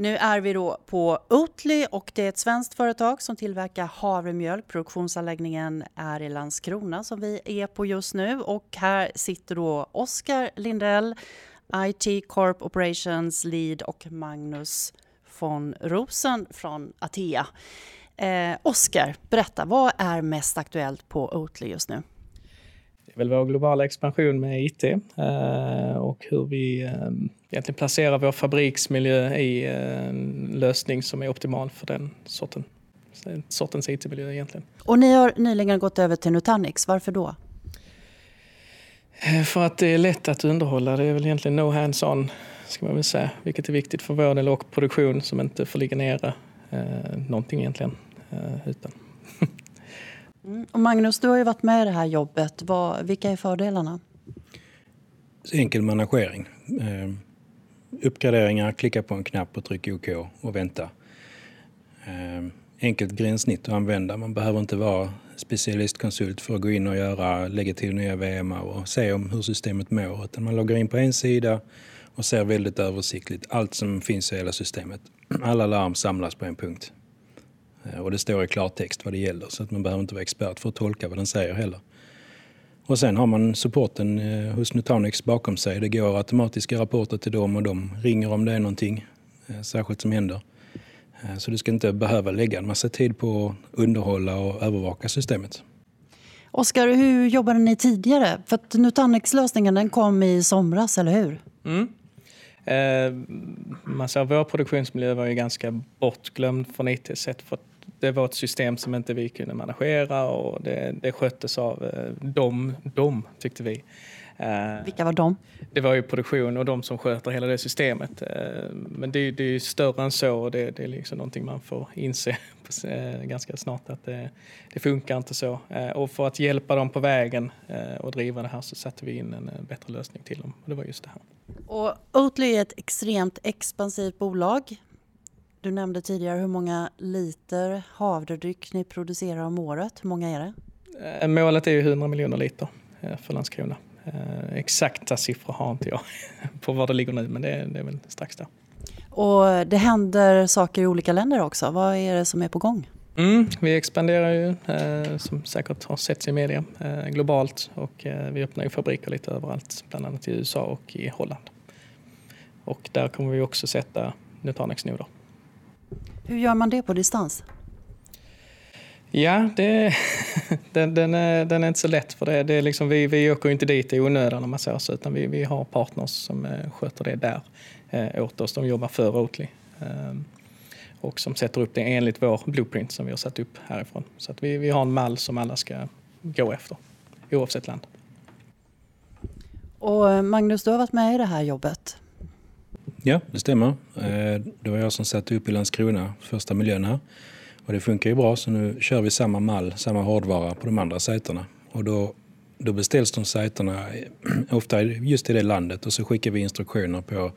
Nu är vi då på Oatly och det är ett svenskt företag som tillverkar havremjölk. Produktionsanläggningen är i Landskrona som vi är på just nu och här sitter då Oskar Lindell, IT Corp Operations Lead och Magnus von Rosen från Atea. Eh, Oskar, berätta, vad är mest aktuellt på Oatly just nu? Det är väl vår globala expansion med IT eh, och hur vi eh, egentligen placerar vår fabriksmiljö i eh, en lösning som är optimal för den sorten, sortens IT-miljö egentligen. Och ni har nyligen gått över till Nutanix, varför då? Eh, för att det är lätt att underhålla. Det är väl egentligen no hands-on, ska man väl säga. Vilket är viktigt för vår del och produktion som inte får ligga nere eh, någonting egentligen. Eh, utan. mm. Och Magnus, du har ju varit med i det här jobbet. Vad, vilka är fördelarna? Enkel managering. Eh, uppgraderingar, klicka på en knapp och trycka OK och vänta. Eh, enkelt gränssnitt att använda. Man behöver inte vara specialistkonsult för att gå in och göra, lägga till nya VM och se om hur systemet mår. Utan man loggar in på en sida och ser väldigt översiktligt allt som finns i hela systemet. Alla larm samlas på en punkt. Eh, och det står i klartext vad det gäller så att man behöver inte vara expert för att tolka vad den säger heller. Och sen har man supporten eh, hos Nutanix bakom sig. Det går automatiska rapporter till dem och de ringer om det är någonting eh, särskilt som händer. Så du ska inte behöva lägga en massa tid på att underhålla och övervaka systemet. Oskar, hur jobbade ni tidigare? För att Nutanix-lösningen den kom i somras, eller hur? Mm. Eh, man ser vår produktionsmiljö var ju ganska bortglömd från IT-sett för det var ett system som inte vi kunde managera och det, det sköttes av eh, dem, dem, tyckte vi. Eh, Vilka var de? Det var ju produktion och de som sköter hela det systemet. Eh, men det, det är ju större än så och det, det är liksom någonting man får inse ganska snart att det, det funkar inte så. Och för att hjälpa dem på vägen och driva det här så satte vi in en bättre lösning till dem och det var just det här. Och Oatly är ett extremt expansivt bolag. Du nämnde tidigare hur många liter havredryck ni producerar om året. Hur många är det? Målet är ju 100 miljoner liter för Landskrona. Eh, exakta siffror har inte jag på var det ligger nu, men det är, det är väl strax där. Och det händer saker i olika länder också. Vad är det som är på gång? Mm, vi expanderar ju, eh, som säkert har setts i media, eh, globalt och eh, vi öppnar ju fabriker lite överallt, bland annat i USA och i Holland. Och där kommer vi också sätta Nutanix-noder. Hur gör man det på distans? Ja, det, den, den, är, den är inte så lätt för det. det är liksom, vi, vi åker inte dit i onödan om man säger så, utan vi, vi har partners som eh, sköter det där eh, åt oss. De jobbar för Oatly eh, och som sätter upp det enligt vår blueprint som vi har satt upp härifrån. Så att vi, vi har en mall som alla ska gå efter, oavsett land. Och eh, Magnus, du har varit med i det här jobbet. Ja, det stämmer. Eh, det var jag som satte upp i Landskrona, första miljön här. Och det funkar ju bra så nu kör vi samma mall, samma hårdvara på de andra sajterna. Och då, då beställs de sajterna eh, ofta just i det landet och så skickar vi instruktioner på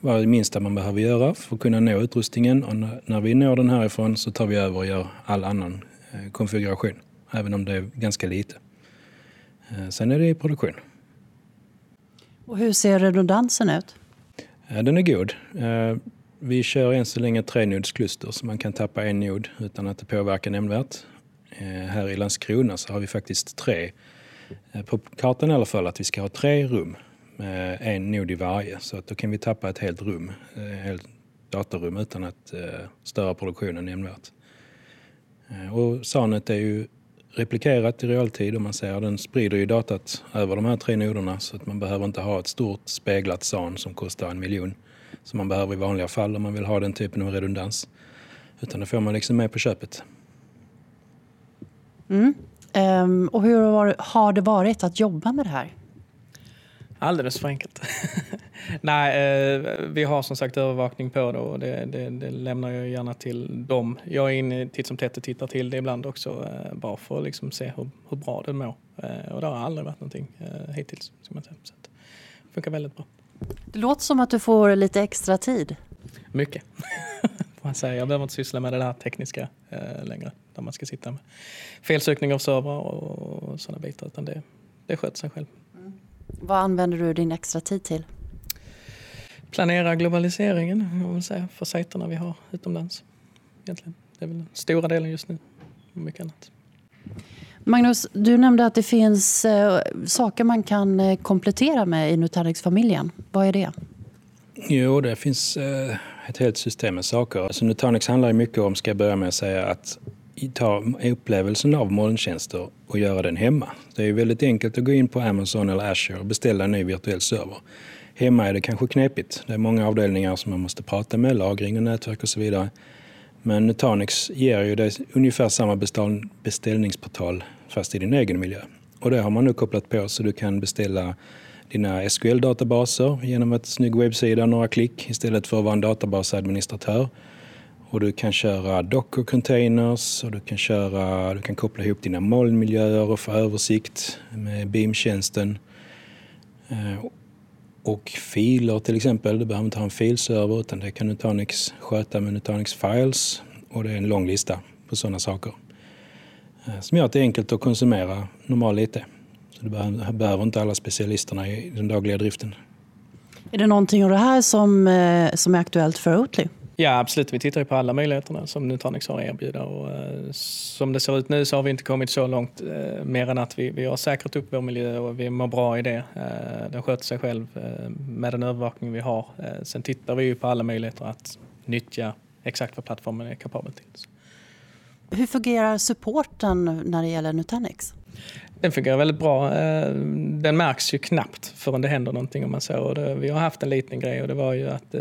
vad det minsta man behöver göra för att kunna nå utrustningen. Och när vi når den härifrån så tar vi över och gör all annan eh, konfiguration, även om det är ganska lite. Sen är det i produktion. Och hur ser redundansen ut? Den är god. Eh, vi kör än så länge trenodskluster så man kan tappa en nod utan att det påverkar nämnvärt. Eh, här i Landskrona så har vi faktiskt tre, eh, på kartan i alla fall, att vi ska ha tre rum med en nod i varje. Så att då kan vi tappa ett helt rum, ett helt datarum utan att störa produktionen nämnvärt. Och SANet är ju replikerat i realtid och man ser den sprider ju datat över de här tre noderna så att man behöver inte ha ett stort speglat SAN som kostar en miljon som man behöver i vanliga fall om man vill ha den typen av redundans. Utan det får man liksom med på köpet. Mm. Um, och hur har det varit att jobba med det här? Alldeles för enkelt. Nej, eh, vi har som sagt övervakning på det och det, det, det, lämnar jag gärna till dem. Jag är inne titt som tätt och tittar till det ibland också eh, bara för att liksom se hur, hur bra den mår. Eh, och det har aldrig varit någonting hittills. Ska man säga. Så det funkar väldigt bra. Det låter som att du får lite extra tid. Mycket. man säga. Jag behöver inte syssla med det där tekniska längre. Där man ska sitta med felsökning av servrar och sådana bitar. Utan det, det sköter sig själv. Mm. Vad använder du din extra tid till? Planera globaliseringen jag vill säga, för sajterna vi har utomlands. Egentligen. Det är väl den stora delen just nu. Och mycket annat. Magnus, du nämnde att det finns eh, saker man kan eh, komplettera med i Nutanix-familjen. Vad är det? Jo, det finns eh, ett helt system med saker. Alltså Nutanix handlar mycket om, ska jag börja med att säga, att ta upplevelsen av molntjänster och göra den hemma. Det är väldigt enkelt att gå in på Amazon eller Azure och beställa en ny virtuell server. Hemma är det kanske knepigt. Det är många avdelningar som man måste prata med, lagring och nätverk och så vidare. Men Nutanix ger ju dig ungefär samma beställningsportal fast i din egen miljö. Och det har man nu kopplat på så du kan beställa dina SQL-databaser genom ett snygg webbsida, några klick istället för att vara en databasadministratör. Och du kan köra Docker containers och du kan, köra, du kan koppla ihop dina molnmiljöer och få översikt med Beam-tjänsten. Eh, och filer till exempel. Du behöver inte ha en filserver utan det kan Nutanix sköta med Nutanix Files. Och det är en lång lista på sådana saker. Eh, som gör att det är enkelt att konsumera normal IT. Så du behöver inte alla specialisterna i den dagliga driften. Är det någonting av det här som, eh, som är aktuellt för Oatly? Ja, absolut. Vi tittar på alla möjligheterna som Nutanix har att erbjuda. Och, eh, som det ser ut nu så har vi inte kommit så långt eh, mer än att vi, vi har säkrat upp vår miljö och vi mår bra i det. Eh, den sköter sig själv eh, med den övervakning vi har. Eh, sen tittar vi ju på alla möjligheter att nyttja exakt vad plattformen är kapabel till. Hur fungerar supporten när det gäller Nutanix? Den fungerar väldigt bra. Eh, den märks ju knappt förrän det händer någonting om man så. Vi har haft en liten grej och det var ju att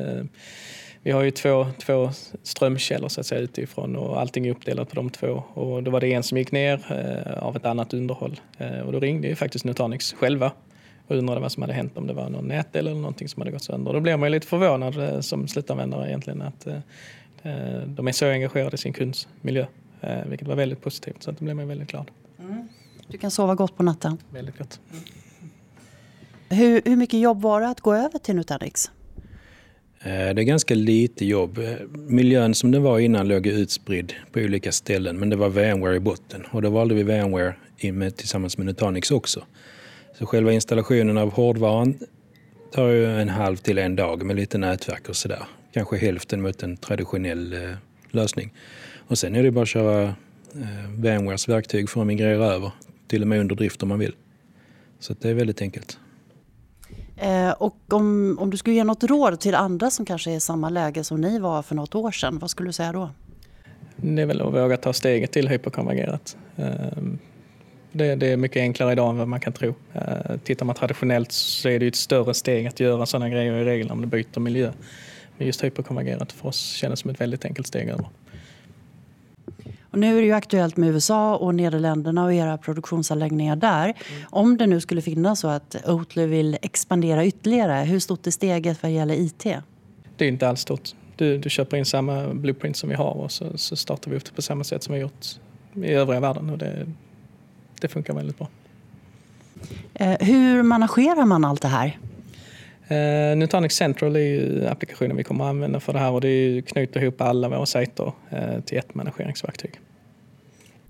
vi har ju två, två strömkällor så att säga utifrån och allting är uppdelat på de två. Och då var det en som gick ner eh, av ett annat underhåll eh, och då ringde ju faktiskt Nutanix själva och undrade vad som hade hänt, om det var någon nätdel eller någonting som hade gått sönder. Då blev man ju lite förvånad eh, som slutanvändare egentligen att eh, eh, de är så engagerade i sin kunds miljö, eh, vilket var väldigt positivt. Så att då blev man väldigt glad. Mm. Du kan sova gott på natten? Väldigt gott. Mm. Hur, hur mycket jobb var det att gå över till Nutanix? Eh, det är ganska lite jobb. Eh, miljön som den var innan låg utspridd på olika ställen men det var VMware i botten och då valde vi VMware tillsammans med Nutanix också. Så själva installationen av hårdvaran tar ju en halv till en dag med lite nätverk och sådär. Kanske hälften mot en traditionell eh, lösning. Och sen är det bara att köra eh, VMwares verktyg för att migrera över, till och med under drift om man vill. Så det är väldigt enkelt. Eh, och om, om du skulle ge något råd till andra som kanske är i samma läge som ni var för något år sedan, vad skulle du säga då? Det är väl att våga ta steget till hyperkonvergerat. Eh, det, det, är mycket enklare idag än vad man kan tro. Eh, tittar man traditionellt så är det ett större steg att göra sådana grejer i regel om du byter miljö. Men just hyperkonvergerat för oss kändes som ett väldigt enkelt steg över. Och nu är det ju aktuellt med USA och Nederländerna och era produktionsanläggningar där. Mm. Om det nu skulle finnas så att Oatly vill expandera ytterligare, hur stort är steget vad gäller IT? Det är inte alls stort. Du, du köper in samma blueprint som vi har och så, så startar vi upp det på samma sätt som vi gjort i övriga världen och det, det funkar väldigt bra. Eh, hur managerar man allt det här? Uh, Nutanix Central är ju applikationen vi kommer att använda för det här och det knyter ihop alla våra sajter uh, till ett manageringsverktyg.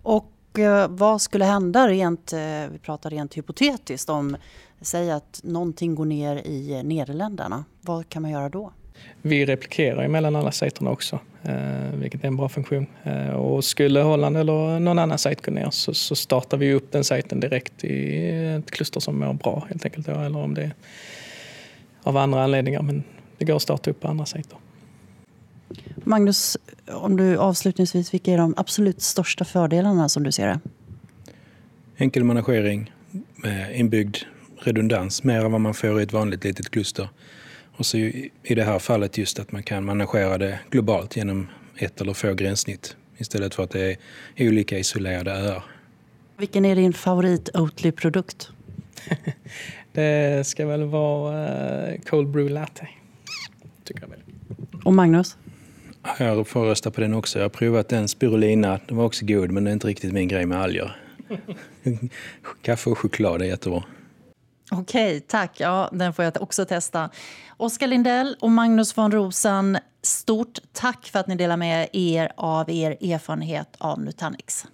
Och uh, vad skulle hända rent, vi pratar rent hypotetiskt om, säg att någonting går ner i Nederländerna. Vad kan man göra då? Vi replikerar mellan alla sajterna också, vilket är en bra funktion. Och skulle Holland eller någon annan sajt gå ner så, så startar vi upp den sajten direkt i ett kluster som mår bra helt enkelt. Eller om det av andra anledningar. Men det går att starta upp på andra sajter. Magnus, om du avslutningsvis, vilka är de absolut största fördelarna som du ser det? Enkel managering, inbyggd redundans, mer än vad man får i ett vanligt litet kluster. Och så i det här fallet just att man kan managera det globalt genom ett eller få gränssnitt istället för att det är olika isolerade öar. Vilken är din favorit Oatly-produkt? Det ska väl vara uh, cold brew latte. Tycker jag väl. Och Magnus? Jag får rösta på den också. Jag har provat den spirulina. Den var också god men det är inte riktigt min grej med alger. Kaffe och choklad är jättebra. Okej, tack. Ja, den får jag också testa. Oskar Lindell och Magnus von Rosen, stort tack för att ni delar med er av er erfarenhet av Nutanix.